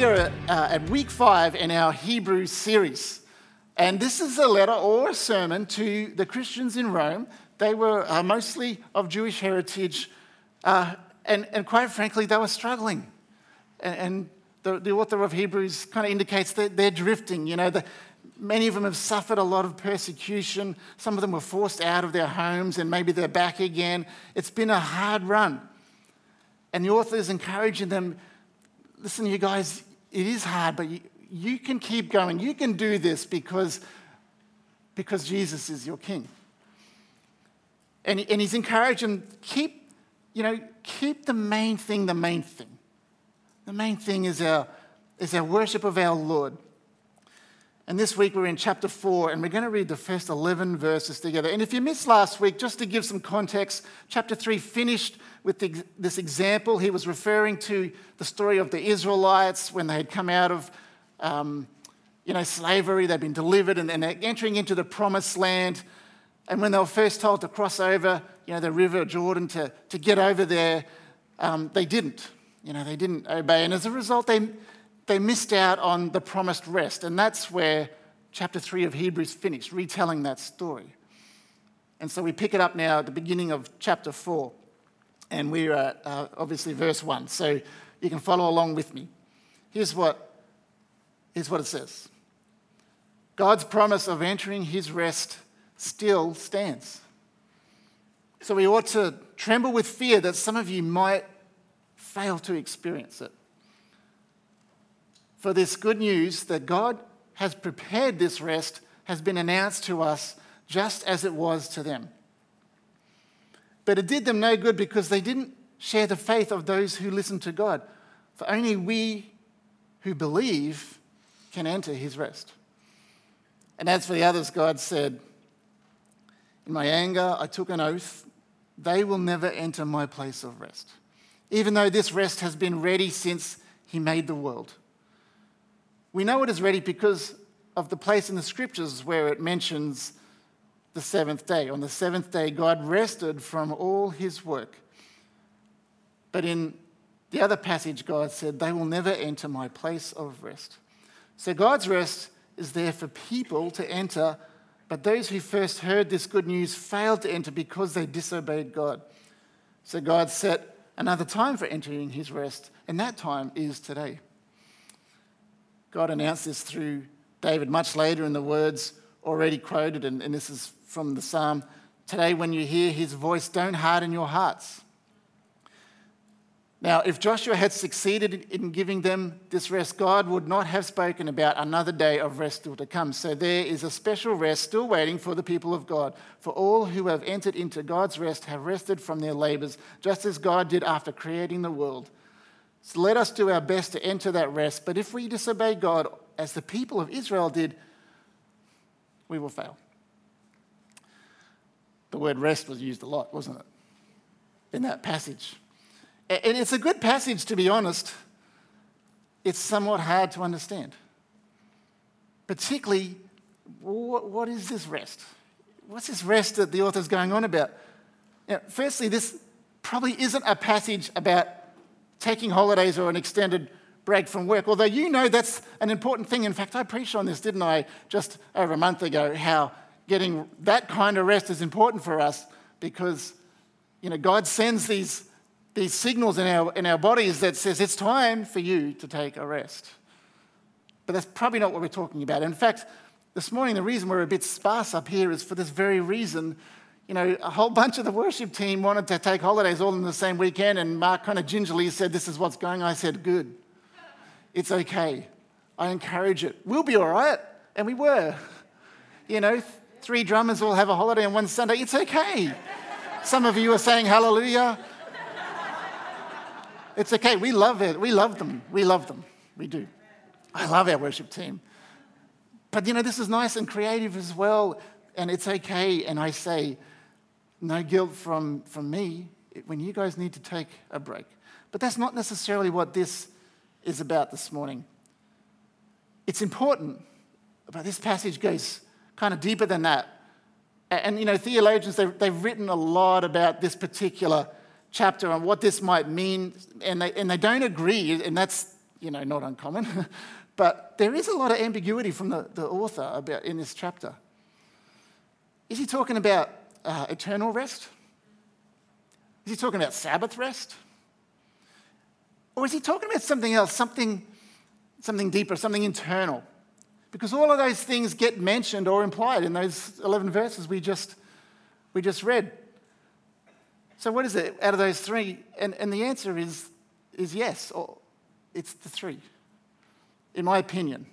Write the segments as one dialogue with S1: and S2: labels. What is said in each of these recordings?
S1: We are at, uh, at week five in our Hebrew series. And this is a letter or a sermon to the Christians in Rome. They were uh, mostly of Jewish heritage, uh, and, and quite frankly, they were struggling. And, and the, the, author of Hebrews kind of indicates that they're drifting. You know, the, many of them have suffered a lot of persecution. Some of them were forced out of their homes, and maybe they're back again. It's been a hard run. And the author is encouraging them listen, you guys, it is hard, but you, you can keep going. You can do this because, because Jesus is your king. And, and he's encouraging, keep, you know, keep the main thing the main thing. The main thing is our, is our worship of our Lord. And this week we're in chapter 4, and we're going to read the first 11 verses together. And if you missed last week, just to give some context, chapter 3 finished with the, this example. He was referring to the story of the Israelites when they had come out of um, you know, slavery, they'd been delivered, and they're entering into the promised land. And when they were first told to cross over, you know, the river Jordan to, to get over there, um, they didn't. You know, they didn't obey. And as a result, they, they missed out on the promised rest. And that's where chapter 3 of Hebrews finished, retelling that story. And so we pick it up now at the beginning of chapter 4 and we're at uh, obviously verse 1. So you can follow along with me. Here's what, here's what it says God's promise of entering his rest still stands. So we ought to tremble with fear that some of you might fail to experience it. For this good news that God has prepared this rest has been announced to us just as it was to them. But it did them no good because they didn't share the faith of those who listened to God. For only we who believe can enter his rest. And as for the others, God said, In my anger, I took an oath, they will never enter my place of rest, even though this rest has been ready since he made the world. We know it is ready because of the place in the scriptures where it mentions the seventh day. On the seventh day, God rested from all his work. But in the other passage, God said, They will never enter my place of rest. So God's rest is there for people to enter, but those who first heard this good news failed to enter because they disobeyed God. So God set another time for entering his rest, and that time is today. God announced this through David much later in the words already quoted, and, and this is from the psalm Today, when you hear his voice, don't harden your hearts. Now, if Joshua had succeeded in giving them this rest, God would not have spoken about another day of rest still to come. So there is a special rest still waiting for the people of God. For all who have entered into God's rest have rested from their labors, just as God did after creating the world. So let us do our best to enter that rest. But if we disobey God, as the people of Israel did, we will fail. The word rest was used a lot, wasn't it? In that passage. And it's a good passage, to be honest. It's somewhat hard to understand. Particularly, what is this rest? What's this rest that the author's going on about? Now, firstly, this probably isn't a passage about taking holidays or an extended break from work, although you know that's an important thing. In fact, I preached on this, didn't I, just over a month ago, how getting that kind of rest is important for us because, you know, God sends these, these signals in our, in our bodies that says it's time for you to take a rest. But that's probably not what we're talking about. In fact, this morning, the reason we're a bit sparse up here is for this very reason. You know, a whole bunch of the worship team wanted to take holidays all in the same weekend, and Mark kind of gingerly said, This is what's going. on. I said, Good. It's okay. I encourage it. We'll be all right. And we were. You know, three drummers all have a holiday on one Sunday. It's okay. Some of you are saying hallelujah. It's okay. We love it. We love them. We love them. We do. I love our worship team. But you know, this is nice and creative as well. And it's okay. And I say, no guilt from, from me when you guys need to take a break. But that's not necessarily what this is about this morning. It's important, but this passage goes kind of deeper than that. And, you know, theologians, they've, they've written a lot about this particular chapter and what this might mean, and they, and they don't agree, and that's you know, not uncommon. but there is a lot of ambiguity from the, the author about in this chapter. Is he talking about uh, eternal rest? Is he talking about Sabbath rest? Or is he talking about something else, something, something deeper, something internal? Because all of those things get mentioned or implied in those 11 verses we just, we just read. So, what is it out of those three? And, and the answer is, is yes, or it's the three, in my opinion.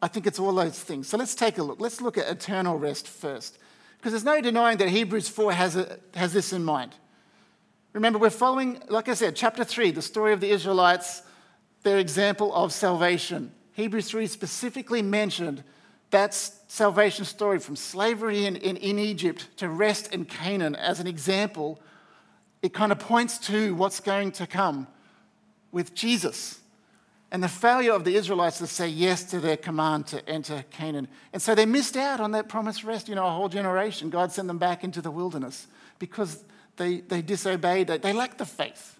S1: I think it's all those things. So, let's take a look. Let's look at eternal rest first. Because there's no denying that Hebrews 4 has, a, has this in mind. Remember, we're following, like I said, chapter 3, the story of the Israelites, their example of salvation. Hebrews 3 specifically mentioned that salvation story from slavery in, in, in Egypt to rest in Canaan as an example. It kind of points to what's going to come with Jesus and the failure of the Israelites to say yes to their command to enter Canaan. And so they missed out on that promised rest. You know, a whole generation, God sent them back into the wilderness because they, they disobeyed. They lacked the faith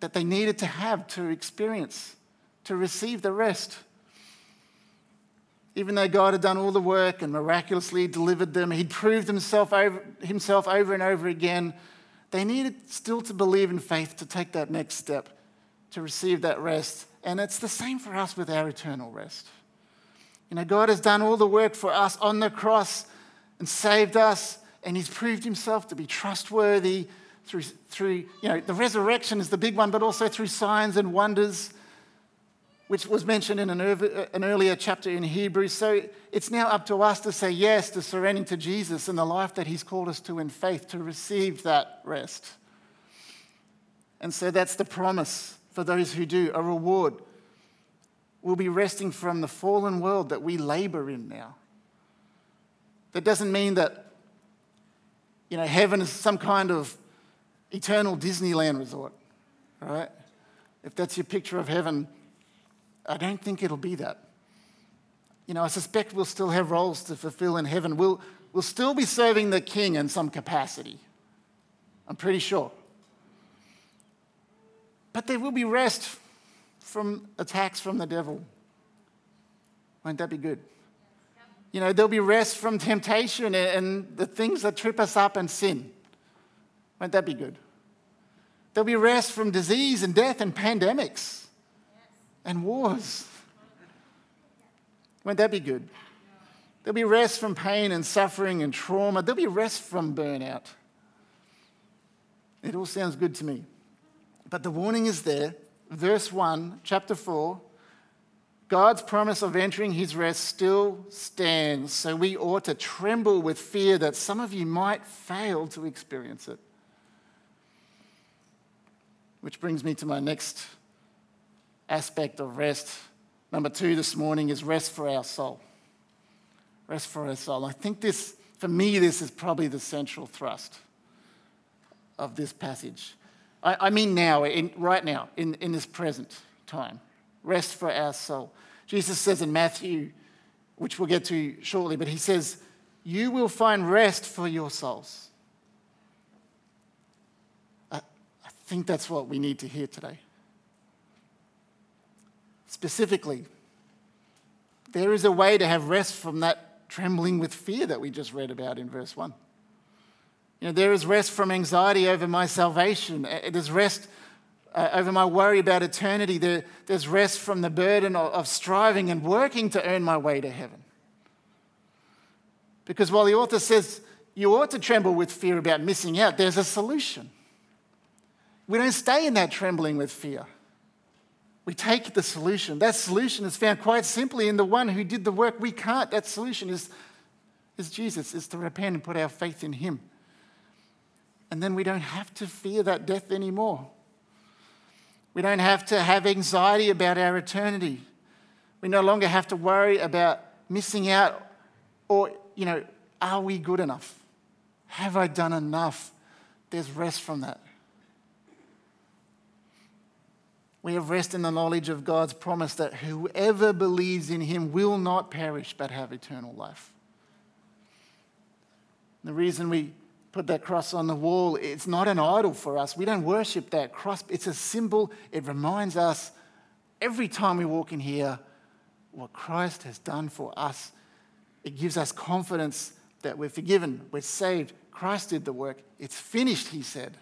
S1: that they needed to have to experience, to receive the rest. Even though God had done all the work and miraculously delivered them, He'd proved himself over, himself over and over again, they needed still to believe in faith to take that next step, to receive that rest. And it's the same for us with our eternal rest. You know, God has done all the work for us on the cross and saved us and he's proved himself to be trustworthy through, through, you know, the resurrection is the big one, but also through signs and wonders, which was mentioned in an, an earlier chapter in Hebrews. So it's now up to us to say yes to surrendering to Jesus and the life that he's called us to in faith to receive that rest. And so that's the promise for those who do, a reward. We'll be resting from the fallen world that we labor in now. That doesn't mean that you know, heaven is some kind of eternal Disneyland resort, right? If that's your picture of heaven, I don't think it'll be that. You know, I suspect we'll still have roles to fulfill in heaven. We'll, we'll still be serving the king in some capacity. I'm pretty sure. But there will be rest from attacks from the devil. Won't that be good? You know, there'll be rest from temptation and the things that trip us up and sin. Won't that be good? There'll be rest from disease and death and pandemics and wars. Won't that be good? There'll be rest from pain and suffering and trauma. There'll be rest from burnout. It all sounds good to me. But the warning is there. Verse 1, chapter 4 God's promise of entering his rest still stands, so we ought to tremble with fear that some of you might fail to experience it. Which brings me to my next aspect of rest. Number two this morning is rest for our soul. Rest for our soul. I think this, for me, this is probably the central thrust of this passage. I, I mean, now, in, right now, in, in this present time rest for our soul. Jesus says in Matthew, which we'll get to shortly, but he says, You will find rest for your souls. I, I think that's what we need to hear today. Specifically, there is a way to have rest from that trembling with fear that we just read about in verse 1. You know, there is rest from anxiety over my salvation. There's rest uh, over my worry about eternity. There, there's rest from the burden of, of striving and working to earn my way to heaven. Because while the author says you ought to tremble with fear about missing out, there's a solution. We don't stay in that trembling with fear. We take the solution. That solution is found quite simply in the one who did the work we can't. That solution is, is Jesus, is to repent and put our faith in Him. And then we don't have to fear that death anymore. We don't have to have anxiety about our eternity. We no longer have to worry about missing out or, you know, are we good enough? Have I done enough? There's rest from that. We have rest in the knowledge of God's promise that whoever believes in him will not perish but have eternal life. The reason we put that cross on the wall. It's not an idol for us. We don't worship that cross. It's a symbol. It reminds us every time we walk in here, what Christ has done for us, it gives us confidence that we're forgiven, we're saved. Christ did the work. It's finished, he said.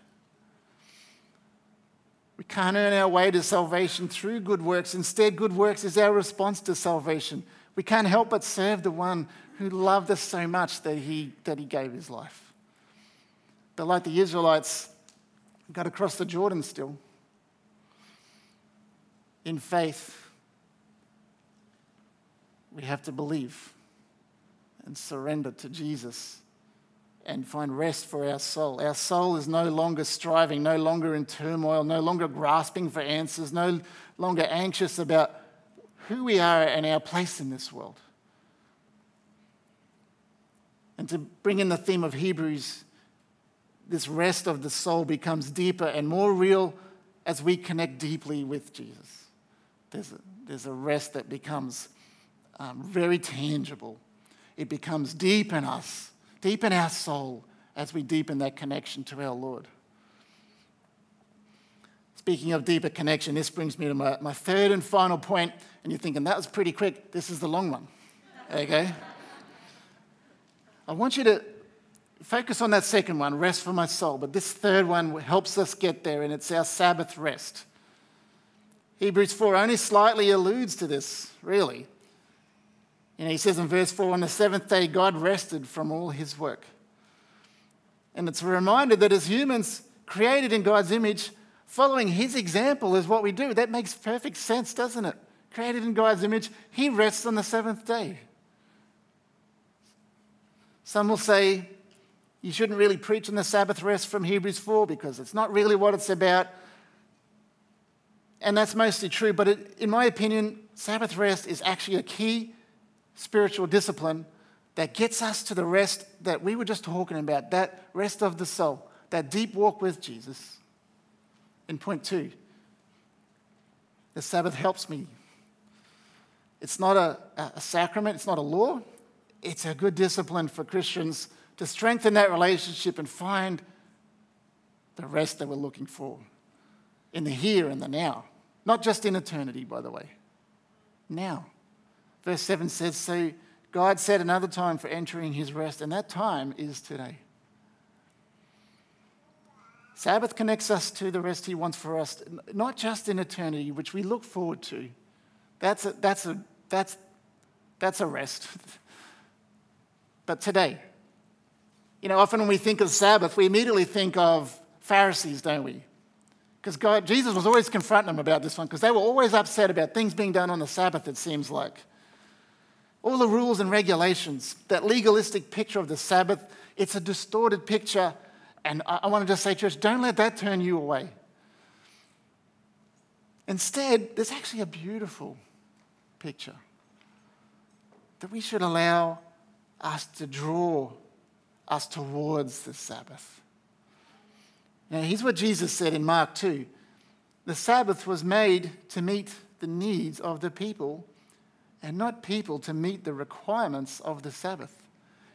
S1: We can't earn our way to salvation through good works. Instead, good works is our response to salvation. We can't help but serve the one who loved us so much that he, that he gave his life. But like the Israelites, got to cross the Jordan still. In faith, we have to believe and surrender to Jesus and find rest for our soul. Our soul is no longer striving, no longer in turmoil, no longer grasping for answers, no longer anxious about who we are and our place in this world. And to bring in the theme of Hebrews, this rest of the soul becomes deeper and more real as we connect deeply with Jesus. There's a, there's a rest that becomes um, very tangible. It becomes deep in us, deep in our soul, as we deepen that connection to our Lord. Speaking of deeper connection, this brings me to my, my third and final point. point, and you're thinking, that was pretty quick. This is the long one. Okay? I want you to focus on that second one, rest for my soul, but this third one helps us get there, and it's our Sabbath rest. Hebrews 4 only slightly alludes to this, really. You know, he says in verse 4 on the seventh day, God rested from all his work. And it's a reminder that as humans created in God's image, following his example is what we do. That makes perfect sense, doesn't it? Created in God's image, he rests on the seventh day. Some will say you shouldn't really preach on the Sabbath rest from Hebrews 4 because it's not really what it's about. And that's mostly true, but it, in my opinion, Sabbath rest is actually a key spiritual discipline that gets us to the rest that we were just talking about that rest of the soul, that deep walk with Jesus. In point two, the Sabbath helps me. It's not a, a sacrament, it's not a law, it's a good discipline for Christians to strengthen that relationship and find the rest that we're looking for in the here and the now. Not just in eternity, by the way. Now. Verse 7 says, So God set another time for entering his rest, and that time is today. Sabbath connects us to the rest he wants for us, not just in eternity, which we look forward to. That's a, that's a, that's, that's a rest. but today, you know, often when we think of Sabbath, we immediately think of Pharisees, don't we? Because God, Jesus was always confronting them about this one, because they were always upset about things being done on the Sabbath, it seems like. All the rules and regulations, that legalistic picture of the Sabbath, it's a distorted picture. And I, I want to just say, church, don't let that turn you away. Instead, there's actually a beautiful picture that we should allow us to draw us towards the Sabbath. Now, here's what Jesus said in Mark 2 The Sabbath was made to meet the needs of the people and not people to meet the requirements of the Sabbath.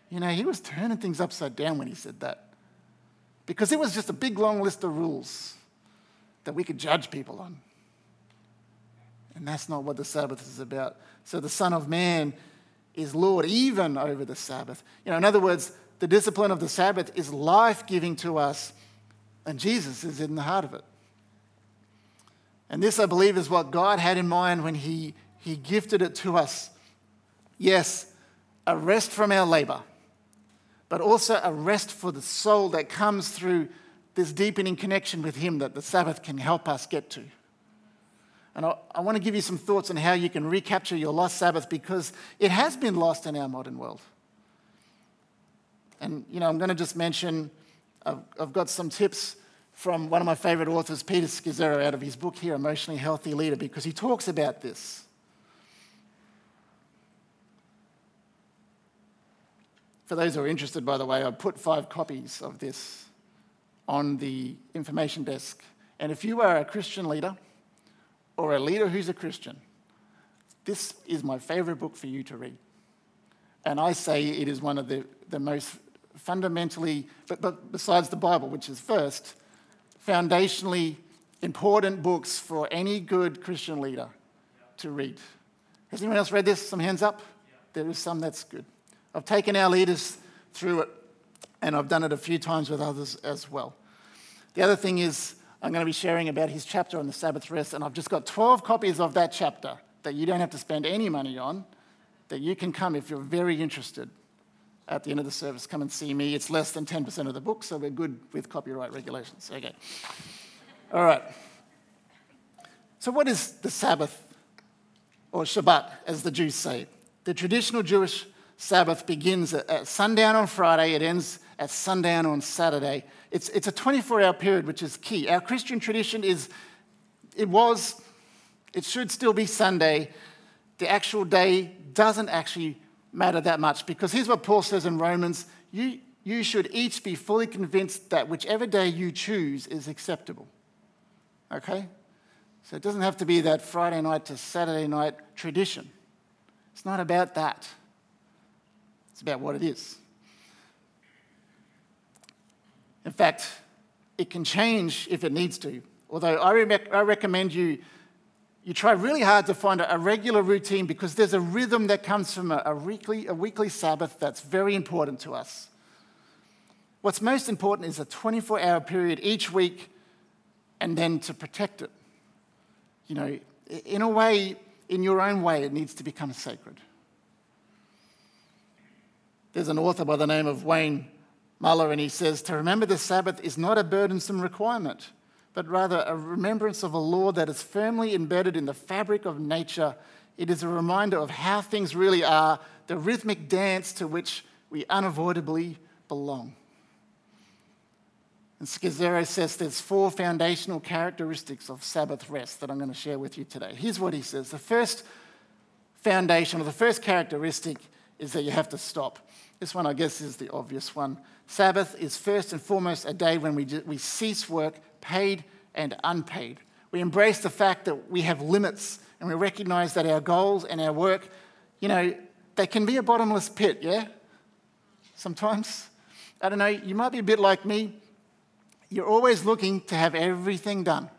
S1: You know, he was turning things upside down when he said that because it was just a big long list of rules that we could judge people on. And that's not what the Sabbath is about. So the Son of Man is Lord even over the Sabbath. You know, in other words, the discipline of the Sabbath is life giving to us and Jesus is in the heart of it. And this, I believe, is what God had in mind when He, he gifted it to us. Yes, a rest from our labor, but also a rest for the soul that comes through this deepening connection with Him that the Sabbath can help us get to. And I, I want to give you some thoughts on how you can recapture your lost Sabbath because it has been lost in our modern world. And, you know, I'm going to just mention I've, I've got some tips from one of my favorite authors, Peter Scazzero, out of his book here, Emotionally Healthy Leader, because he talks about this. For those who are interested, by the way, I put five copies of this on the information desk. And if you are a Christian leader or a leader who's a Christian, this is my favorite book for you to read. And I say it is one of the, the most fundamentally, but, but besides the Bible, which is first, foundationally important books for any good Christian leader to read. Has anyone else read this? Some hands up? There is some, that's good. I've taken our leaders through it, and I've done it a few times with others as well. The other thing is, I'm going to be sharing about his chapter on the Sabbath rest, and I've just got 12 copies of that chapter that you don't have to spend any money on, that you can come if you're very interested at the end of the service. Come and see me. It's less than 10% of the book, so we're good with copyright regulations. Okay. All right. So, what is the Sabbath, or Shabbat, as the Jews say? The traditional Jewish Sabbath begins at sundown on Friday, it ends at sundown on Saturday. It's, it's a 24 hour period, which is key. Our Christian tradition is, it was, it should still be Sunday. The actual day doesn't actually matter that much because here's what Paul says in Romans you, you should each be fully convinced that whichever day you choose is acceptable. Okay? So it doesn't have to be that Friday night to Saturday night tradition. It's not about that, it's about what it is. In fact, it can change if it needs to. Although I, re- I recommend you you try really hard to find a, regular routine because there's a rhythm that comes from a, a, weekly, a weekly Sabbath that's very important to us. What's most important is a 24 hour period each week and then to protect it. You know, in a way, in your own way, it needs to become sacred. There's an author by the name of Wayne Muller, and he says, To remember the Sabbath is not a burdensome requirement but rather a remembrance of a law that is firmly embedded in the fabric of nature. It is a reminder of how things really are, the rhythmic dance to which we unavoidably belong. And Scazzero says there's four foundational characteristics of Sabbath rest that I'm going to share with you today. Here's what he says The first foundation, or the first characteristic, is that you have to stop. This one, I guess, is the obvious one. Sabbath is first and foremost a day when we, we cease work paid and unpaid. We embrace the fact that we have limits and we recognize that our goals and our work, you know, they can be a bottomless pit, yeah? Sometimes. I don't know, you might be a bit like me. You're always looking to have everything done,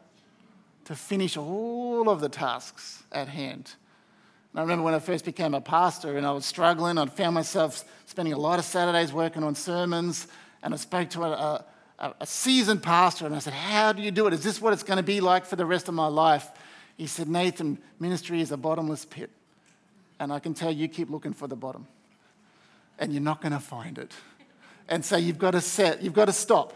S1: to finish all of the tasks at hand. And I remember when I first became a pastor and I was struggling, I found myself spending a lot of Saturdays working on sermons, and I spoke to a, a a, a seasoned pastor, and I said, How do you do it? Is this what it's going to be like for the rest of my life? He said, Nathan, ministry is a bottomless pit. And I can tell you keep looking for the bottom. And you're not going to find it. And so you've got to set, you've got to stop.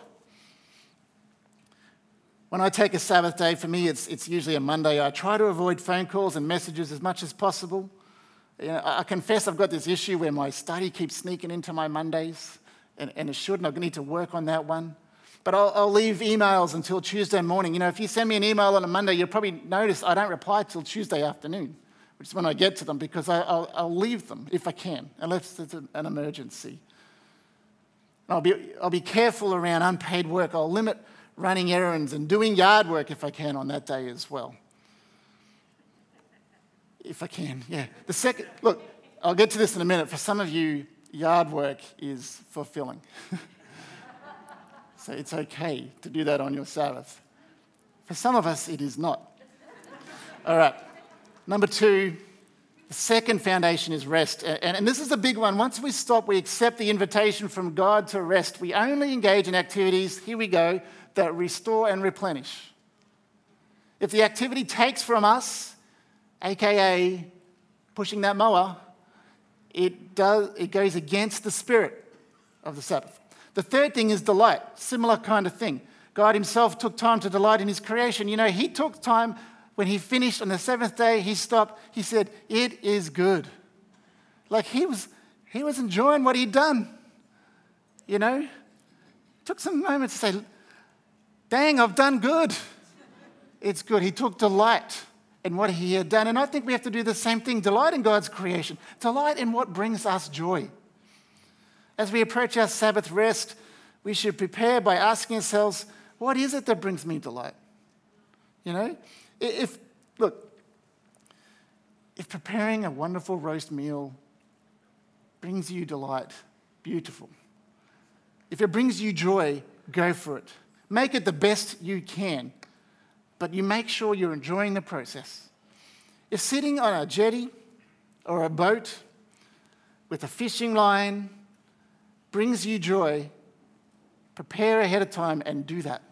S1: When I take a Sabbath day, for me, it's, it's usually a Monday. I try to avoid phone calls and messages as much as possible. You know, I confess I've got this issue where my study keeps sneaking into my Mondays, and, and it shouldn't. I need to work on that one but I'll, I'll, leave emails until Tuesday morning. You know, if you send me an email on a Monday, you'll probably notice I don't reply till Tuesday afternoon, which is when I get to them because I, will I'll leave them if I can, unless it's an emergency. I'll be, I'll be careful around unpaid work. I'll limit running errands and doing yard work if I can on that day as well. If I can, yeah. The second, look, I'll get to this in a minute. For some of you, yard work is fulfilling. So it's okay to do that on your Sabbath. For some of us, it is not. All right. Number two, the second foundation is rest. And, and this is a big one. Once we stop, we accept the invitation from God to rest. We only engage in activities, here we go, that restore and replenish. If the activity takes from us, aka pushing that mower, it, does, it goes against the spirit of the Sabbath. The third thing is delight, similar kind of thing. God Himself took time to delight in His creation. You know, He took time when He finished on the seventh day, He stopped, He said, It is good. Like He was, he was enjoying what He'd done. You know, took some moments to say, Dang, I've done good. It's good. He took delight in what He had done. And I think we have to do the same thing delight in God's creation, delight in what brings us joy. As we approach our Sabbath rest, we should prepare by asking ourselves, what is it that brings me delight? You know, if, look, if preparing a wonderful roast meal brings you delight, beautiful. If it brings you joy, go for it. Make it the best you can, but you make sure you're enjoying the process. If sitting on a jetty or a boat with a fishing line brings you joy, prepare ahead of time and do that.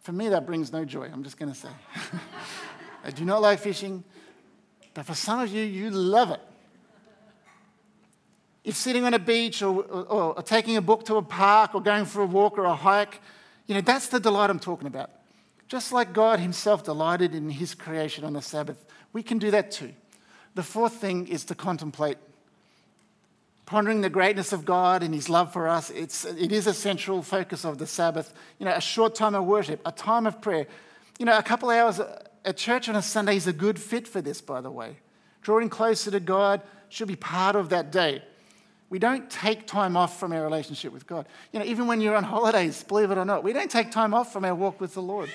S1: For me, that brings no joy, I'm just going to say. I do not like fishing, but for some of you, you love it. If sitting on a beach or, or, or, taking a book to a park or going for a walk or a hike, you know, that's the delight I'm talking about. Just like God Himself delighted in His creation on the Sabbath, we can do that too. The fourth thing is to contemplate. Pondering the greatness of God and His love for us, it's, it is a central focus of the Sabbath. You know, a short time of worship, a time of prayer. You know, a couple hours at church on a Sunday is a good fit for this, by the way. Drawing closer to God should be part of that day. We don't take time off from our relationship with God. You know, even when you're on holidays, believe it or not, we don't take time off from our walk with the Lord.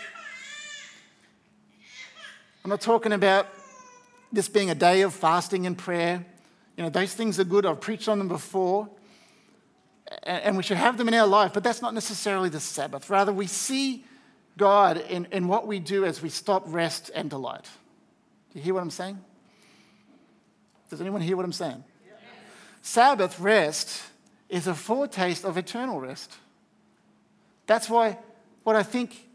S1: I'm not talking about this being a day of fasting and prayer. You know, those things are good. I've preached on them before. And we should have them in our life, but that's not necessarily the Sabbath. Rather, we see God in, in what we do as we stop, rest, and delight. Do you hear what I'm saying? Does anyone hear what I'm saying? Sabbath rest is a foretaste of eternal rest. That's why what I think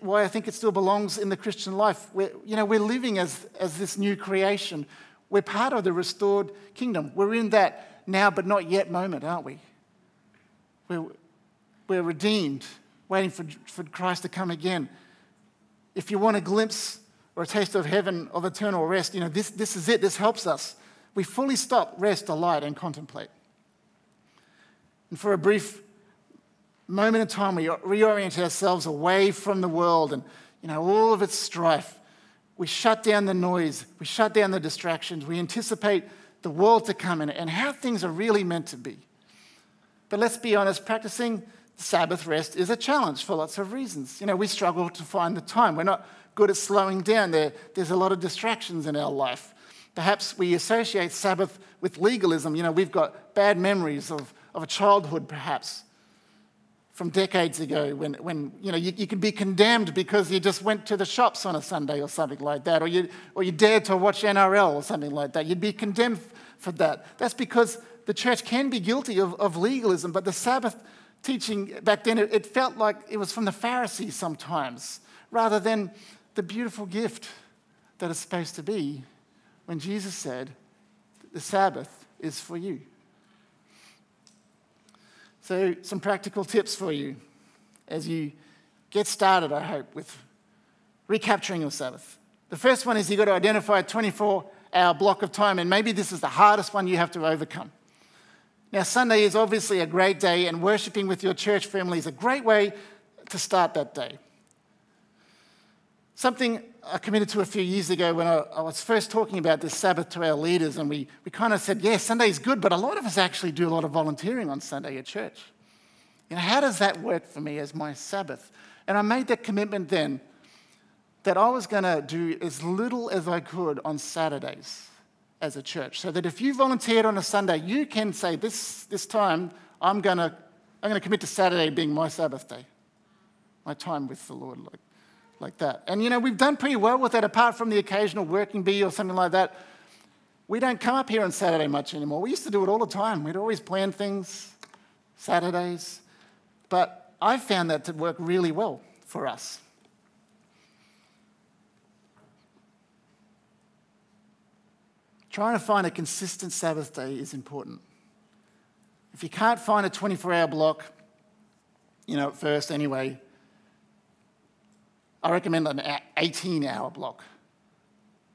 S1: why I think it still belongs in the Christian life. We're, you know, we're living as, as this new creation. We're part of the restored kingdom. We're in that now but not yet moment, aren't we? We're, we're redeemed, waiting for, for Christ to come again. If you want a glimpse or a taste of heaven, of eternal rest, you know, this, this is it. This helps us we fully stop, rest, delight, and contemplate. And for a brief moment in time, we reorient ourselves away from the world and you know, all of its strife. We shut down the noise, we shut down the distractions, we anticipate the world to come in and how things are really meant to be. But let's be honest, practicing Sabbath rest is a challenge for lots of reasons. You know, we struggle to find the time. We're not good at slowing down. There, there's a lot of distractions in our life. Perhaps we associate Sabbath with legalism. You know, we've got bad memories of, of a childhood, perhaps, from decades ago when, when you know, you, you can be condemned because you just went to the shops on a Sunday or something like that, or you, or you dared to watch NRL or something like that. You'd be condemned for that. That's because the church can be guilty of, of legalism, but the Sabbath teaching back then, it, it felt like it was from the Pharisees sometimes, rather than the beautiful gift that it's supposed to be when Jesus said, The Sabbath is for you. So, some practical tips for you as you get started, I hope, with recapturing your Sabbath. The first one is you've got to identify a 24 hour block of time, and maybe this is the hardest one you have to overcome. Now, Sunday is obviously a great day, and worshiping with your church family is a great way to start that day. Something I committed to a few years ago when I, I, was first talking about this Sabbath to our leaders, and we, we kind of said, yeah, Sunday is good, but a lot of us actually do a lot of volunteering on Sunday at church. You know, how does that work for me as my Sabbath? And I made that commitment then that I was going to do as little as I could on Saturdays as a church, so that if you volunteered on a Sunday, you can say, this, this time I'm going to I'm going to commit to Saturday being my Sabbath day, my time with the Lord. Like, like that. And you know, we've done pretty well with that, apart from the occasional working bee or something like that. We don't come up here on Saturday much anymore. We used to do it all the time. We'd always plan things Saturdays. But I found that to work really well for us. Trying to find a consistent Sabbath day is important. If you can't find a 24 hour block, you know, at first anyway, I recommend an 18 hour block.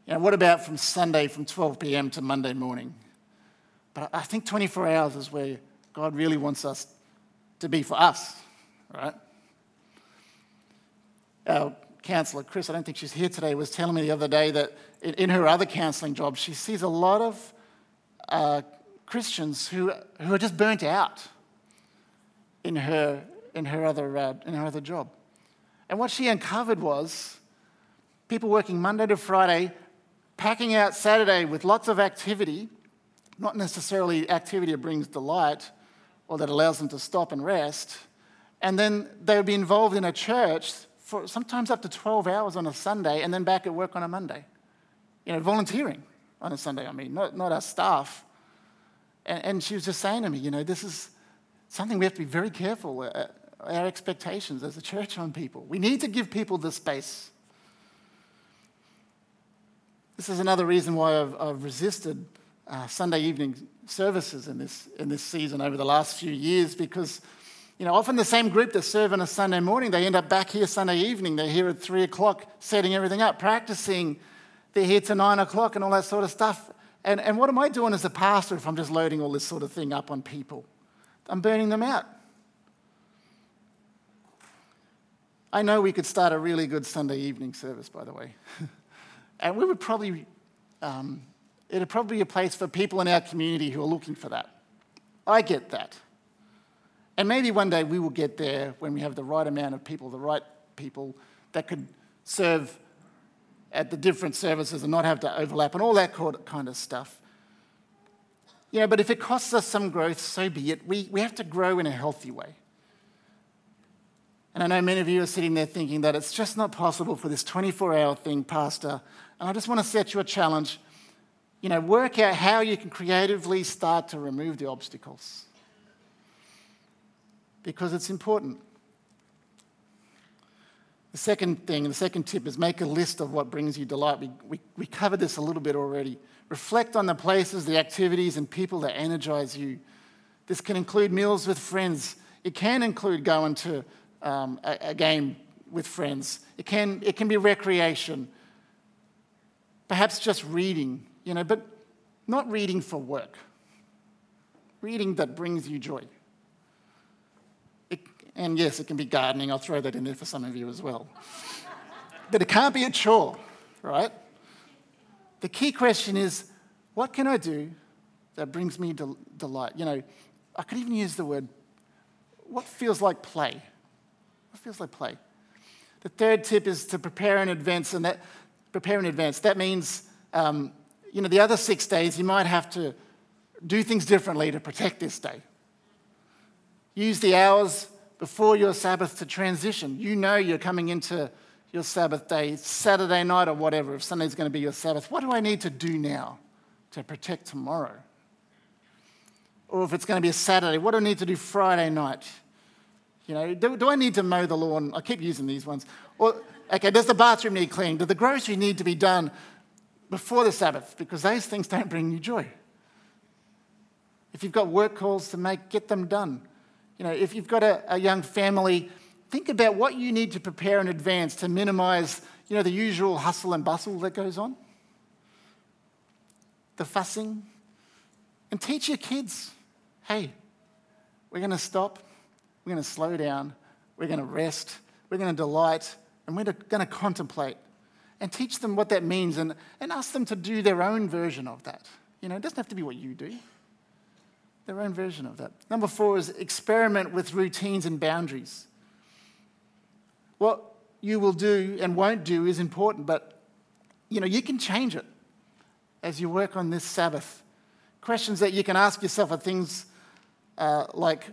S1: You know, what about from Sunday from 12 p.m. to Monday morning? But I think 24 hours is where God really wants us to be for us, right? Our counselor, Chris, I don't think she's here today, was telling me the other day that in her other counseling job, she sees a lot of uh, Christians who, who are just burnt out in her, in her, other, uh, in her other job. And what she uncovered was people working Monday to Friday, packing out Saturday with lots of activity, not necessarily activity that brings delight or that allows them to stop and rest. And then they would be involved in a church for sometimes up to 12 hours on a Sunday and then back at work on a Monday. you know, volunteering on a Sunday, I mean, not, not our staff. And, and she was just saying to me, you know, this is something we have to be very careful our expectations as a church on people. We need to give people the space. This is another reason why I've, I've resisted uh, Sunday evening services in this, in this season over the last few years because, you know, often the same group that serve on a Sunday morning, they end up back here Sunday evening. They're here at three o'clock setting everything up, practicing. They're here to nine o'clock and all that sort of stuff. And, and what am I doing as a pastor if I'm just loading all this sort of thing up on people? I'm burning them out. I know we could start a really good Sunday evening service, by the way. and we would probably, um, it'd probably be a place for people in our community who are looking for that. I get that. And maybe one day we will get there when we have the right amount of people, the right people that could serve at the different services and not have to overlap and all that kind of stuff. You know, but if it costs us some growth, so be it. We, we have to grow in a healthy way. And I know many of you are sitting there thinking that it's just not possible for this 24 hour thing, Pastor. And I just want to set you a challenge. You know, work out how you can creatively start to remove the obstacles. Because it's important. The second thing, the second tip is make a list of what brings you delight. We, we, we covered this a little bit already. Reflect on the places, the activities, and people that energize you. This can include meals with friends. It can include going to um, a, a game with friends. It can, it can be recreation, perhaps just reading, you know, but not reading for work. Reading that brings you joy. It, and yes, it can be gardening. I'll throw that in there for some of you as well. but it can't be a chore, right? The key question is what can I do that brings me del- delight? You know, I could even use the word what feels like play. It feels like play. The third tip is to prepare in advance, and that prepare in advance. That means, um, you know, the other six days you might have to do things differently to protect this day. Use the hours before your Sabbath to transition. You know you're coming into your Sabbath day, Saturday night or whatever, if Sunday's going to be your Sabbath. What do I need to do now to protect tomorrow? Or if it's going to be a Saturday, what do I need to do Friday night? You know, do, do I need to mow the lawn? I keep using these ones. Or, okay, does the bathroom need cleaned? Do the grocery need to be done before the Sabbath? Because those things don't bring you joy. If you've got work calls to make, get them done. You know, if you've got a, a young family, think about what you need to prepare in advance to minimize, you know, the usual hustle and bustle that goes on. The fussing. And teach your kids, hey, we're going to stop we're going to slow down. We're going to rest. We're going to delight. And we're going to contemplate and teach them what that means and, and ask them to do their own version of that. You know, it doesn't have to be what you do, their own version of that. Number four is experiment with routines and boundaries. What you will do and won't do is important, but you know, you can change it as you work on this Sabbath. Questions that you can ask yourself are things uh, like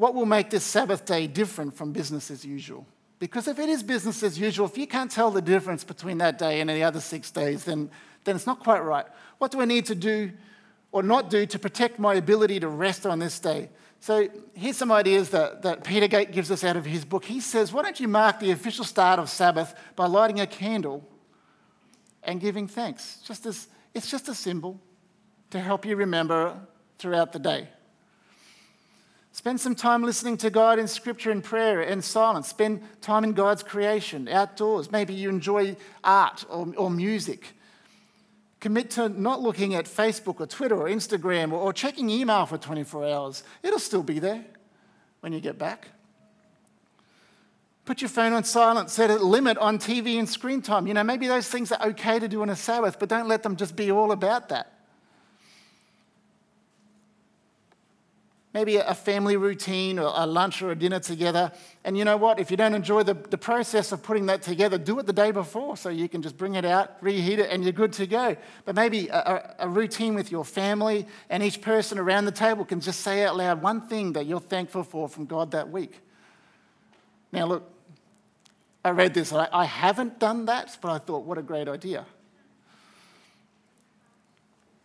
S1: what will make this Sabbath day different from business as usual? Because if it is business as usual, if you can't tell the difference between that day and the other six days, then, then it's not quite right. What do I need to do or not do to protect my ability to rest on this day? So here's some ideas that, that Peter Gate gives us out of his book. He says, Why don't you mark the official start of Sabbath by lighting a candle and giving thanks? Just as, it's just a symbol to help you remember throughout the day. Spend some time listening to God in scripture and prayer and silence. Spend time in God's creation, outdoors. Maybe you enjoy art or, or music. Commit to not looking at Facebook or Twitter or Instagram or, or checking email for 24 hours. It'll still be there when you get back. Put your phone on silent, set a limit on TV and screen time. You know, maybe those things are okay to do on a Sabbath, but don't let them just be all about that. Maybe a family routine or a lunch or a dinner together. And you know what? If you don't enjoy the, the process of putting that together, do it the day before so you can just bring it out, reheat it, and you're good to go. But maybe a, a routine with your family, and each person around the table can just say out loud one thing that you're thankful for from God that week. Now, look, I read this. I, I haven't done that, but I thought, what a great idea.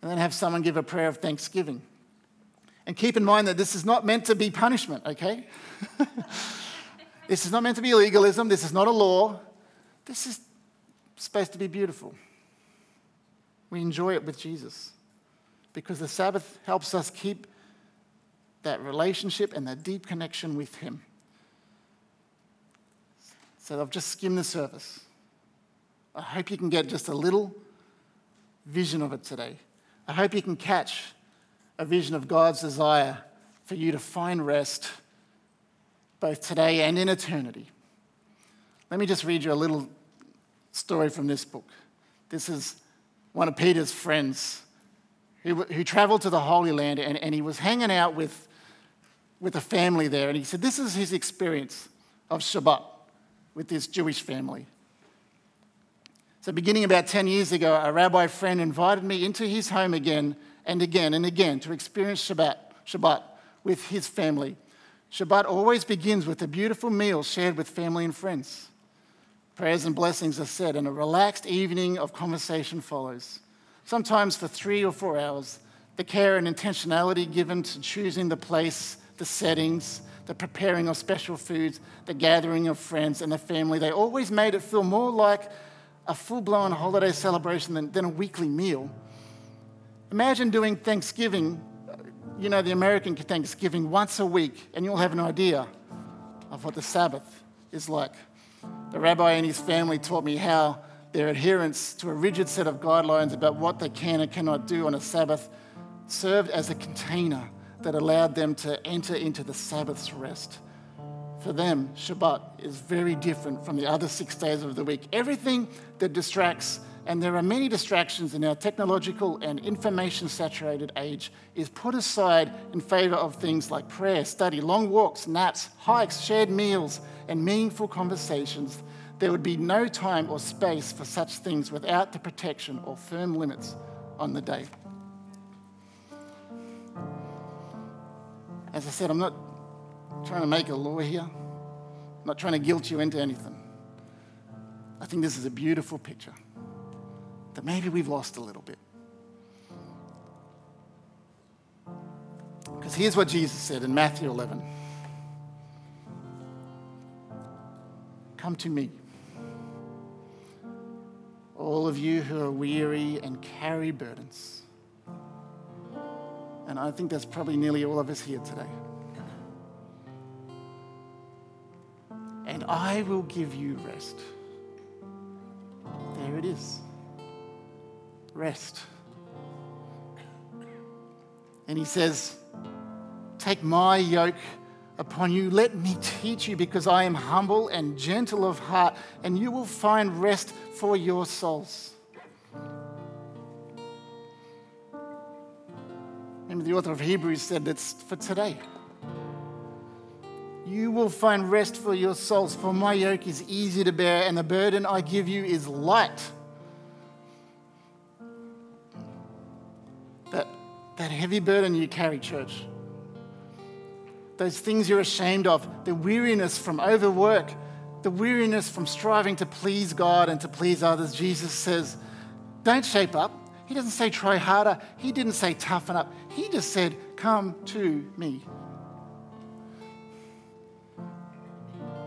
S1: and then have someone give a prayer of thanksgiving. And keep in mind that this is not meant to be punishment, okay? this is not meant to be legalism. This is not a law. This is supposed to be beautiful. We enjoy it with Jesus because the Sabbath helps us keep that relationship and that deep connection with Him. So I've just skimmed the surface. I hope you can get just a little vision of it today. I hope you can catch a vision of God's desire for you to find rest both today and in eternity. Let me just read you a little story from this book. This is one of Peter's friends who, who traveled to the Holy Land and, and he was hanging out with, with a family there. And he said, This is his experience of Shabbat with this Jewish family. So, beginning about 10 years ago, a rabbi friend invited me into his home again and again and again to experience Shabbat, Shabbat with his family. Shabbat always begins with a beautiful meal shared with family and friends. Prayers and blessings are said, and a relaxed evening of conversation follows. Sometimes for three or four hours, the care and intentionality given to choosing the place, the settings, the preparing of special foods, the gathering of friends and the family, they always made it feel more like a full blown holiday celebration than, than a weekly meal. Imagine doing Thanksgiving, you know, the American Thanksgiving once a week, and you'll have an idea of what the Sabbath is like. The rabbi and his family taught me how their adherence to a rigid set of guidelines about what they can and cannot do on a Sabbath served as a container that allowed them to enter into the Sabbath's rest. For them, Shabbat is very different from the other six days of the week. Everything that distracts, and there are many distractions in our technological and information saturated age, is put aside in favor of things like prayer, study, long walks, naps, hikes, shared meals, and meaningful conversations. There would be no time or space for such things without the protection or firm limits on the day. As I said, I'm not trying to make a law here, I'm not trying to guilt you into anything. I think this is a beautiful picture that maybe we've lost a little bit. Because here's what Jesus said in Matthew 11 Come to me, all of you who are weary and carry burdens and I think that's probably nearly all of us here today. And I will give you rest. There it is. Rest. And he says, Take my yoke upon you. Let me teach you, because I am humble and gentle of heart, and you will find rest for your souls. Remember, the author of Hebrews said it's for today. You will find rest for your souls, for my yoke is easy to bear and the burden I give you is light. That, heavy burden you carry, church, those things you're ashamed of, the weariness from overwork, the weariness from striving to please God and to please others, Jesus says, don't shape up. He doesn't say try harder. He didn't say toughen up. He just said, Come to me.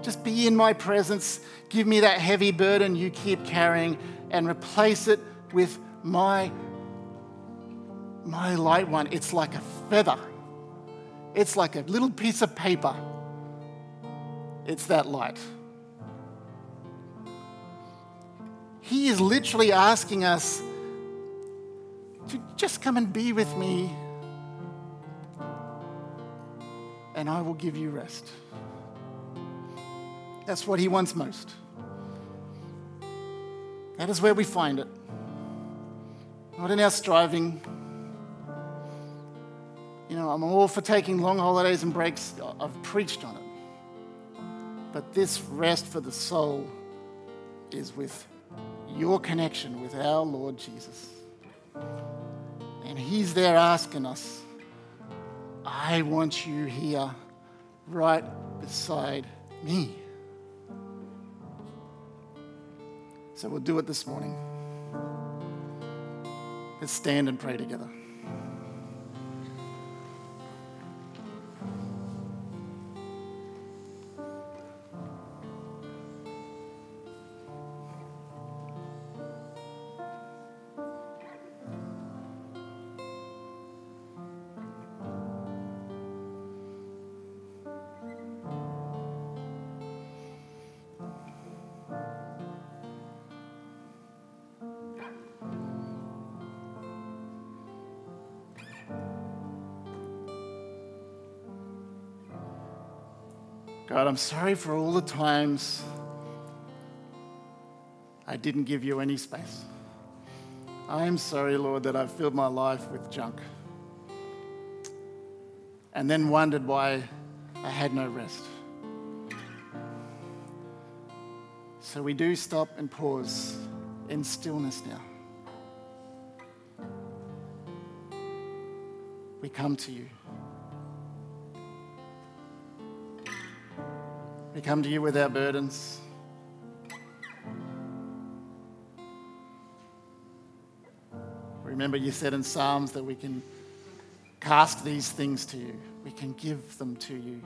S1: Just be in my presence. Give me that heavy burden you keep carrying and replace it with my, my light one. It's like a feather, it's like a little piece of paper. It's that light. He is literally asking us to just come and be with me, and I will give you rest. That's what He wants most. That is where we find it. Not in our striving. You know, I'm all for taking long holidays and breaks. I've preached on it. But this rest for the soul is with your connection with our Lord Jesus. And He's there asking us, I want you here right beside me. So we'll do it this morning. Let's stand and pray together. I'm sorry for all the times I didn't give you any space. I am sorry, Lord, that I've filled my life with junk and then wondered why I had no rest. So we do stop and pause in stillness now. We come to you. We come to you with our burdens. Remember, you said in Psalms that we can cast these things to you, we can give them to you.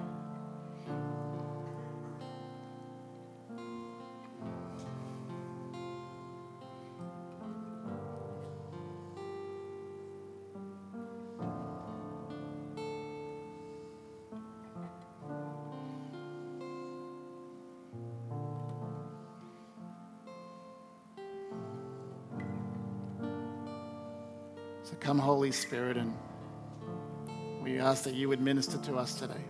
S1: Spirit, and we ask that you would minister to us today.